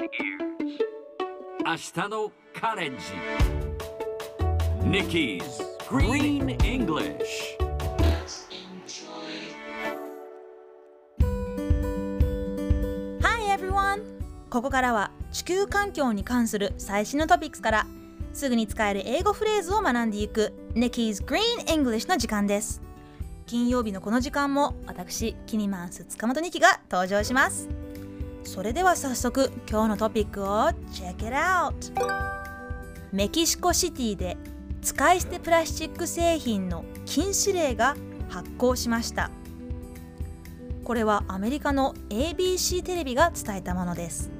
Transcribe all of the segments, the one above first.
明日のカレッジ。Nikki's Green English Hi everyone! ここからは地球環境に関する最新のトピックスからすぐに使える英語フレーズを学んでいく Nikki's Green English の時間です。金曜日のこの時間も私キニマンス塚本ニキが登場します。それでは早速今日のトピックを Check it out! メキシコシティで使い捨てプラスチック製品の禁止令が発行しました。これはアメリカの ABC テレビが伝えたものです。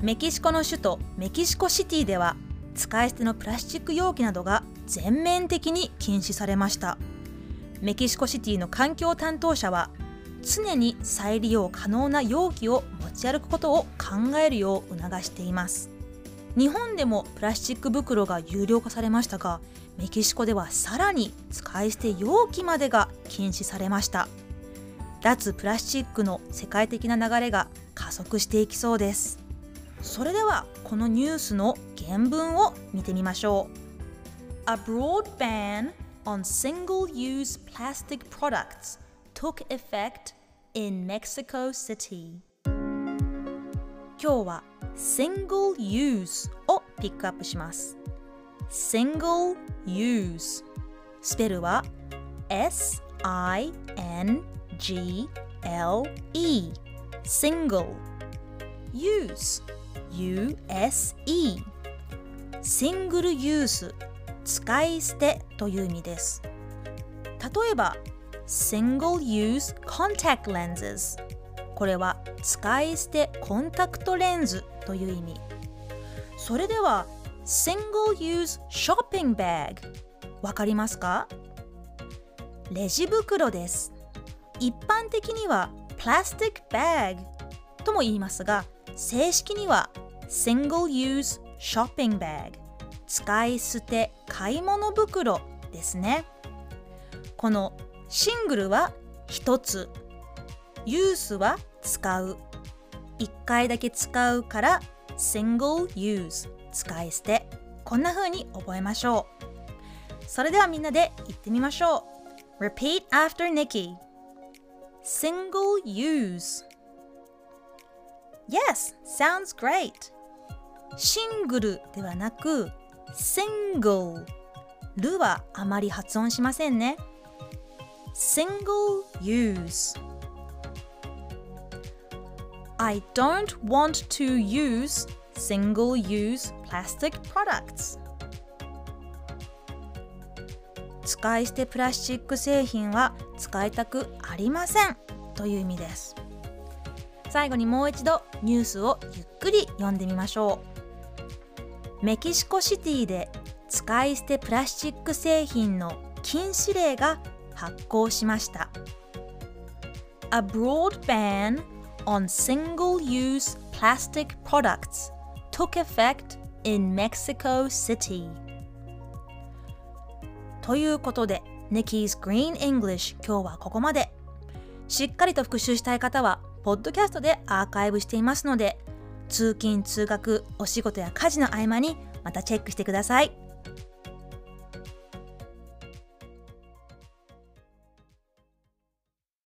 メキシコの首都メキシコシティでは使い捨てのプラスチック容器などが全面的に禁止されました。メキシコシティの環境担当者は常に再利用可能な容器を持ち歩くことを考えるよう促しています。日本でもプラスチック袋が有料化されましたがメキシコではさらに使い捨て容器までが禁止されました。脱プラスチックの世界的な流れが加速していきそうです。それではこのニュースの原文を見てみましょう。A broad ban on single-use plastic products took effect in Mexico City 今日は single use をピックアップします single use スペルは S-I-N-G-L-E single use U-S-E シングルユース使い捨てという意味です例えば single use contact lenses. これは使い捨てコンタクトレンズという意味。それでは single use shopping bag わかりますか？レジ袋です。一般的にはプラスティックバッグとも言いますが正式には single use shopping bag 使い捨て買い物袋ですね。このシングルは1つ。ユースは使う。1回だけ使うから single use 使い捨てこんな風に覚えましょう。それではみんなで言ってみましょう。Repeat after Nikki. Single use. Yes, sounds great. シングルではなく single ルはあまり発音しませんね。Single use. I don't want to use single use plastic products. 使い捨てプラスチック製品は使いたくありませんという意味です。最後にもう一度ニュースをゆっくり読んでみましょう。メキシコシティで使い捨てプラスチック製品の禁止令が発行しました。A broad ban on single-use plastic products took effect in Mexico City. ということで Nikki's Green English 今日はここまで。しっかりと復習したい方はポッドキャストでアーカイブしていますので通勤通学お仕事や家事の合間にまたチェックしてください。